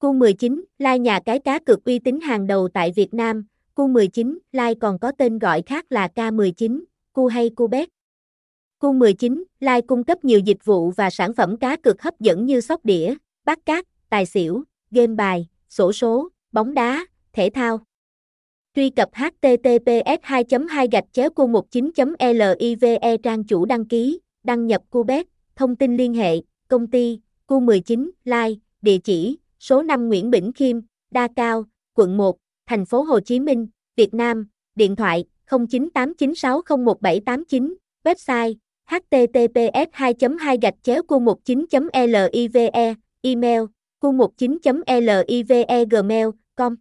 Q19, Lai nhà cái cá cược uy tín hàng đầu tại Việt Nam. Q19, Lai còn có tên gọi khác là K19, Cu hay Cu Qbet. Q19, Lai cung cấp nhiều dịch vụ và sản phẩm cá cược hấp dẫn như sóc đĩa, bát cát, tài xỉu, game bài, sổ số, bóng đá, thể thao. Truy cập https 2 2 gạch chéo cu 19 live trang chủ đăng ký, đăng nhập cu Qbet, thông tin liên hệ, công ty, cu 19, Lai, địa chỉ, số 5 Nguyễn Bỉnh Khiêm, Đa Cao, quận 1, thành phố Hồ Chí Minh, Việt Nam, điện thoại 0989601789, website https 2 2 gạch chéo cu 19 live email cu 19 live gmail com.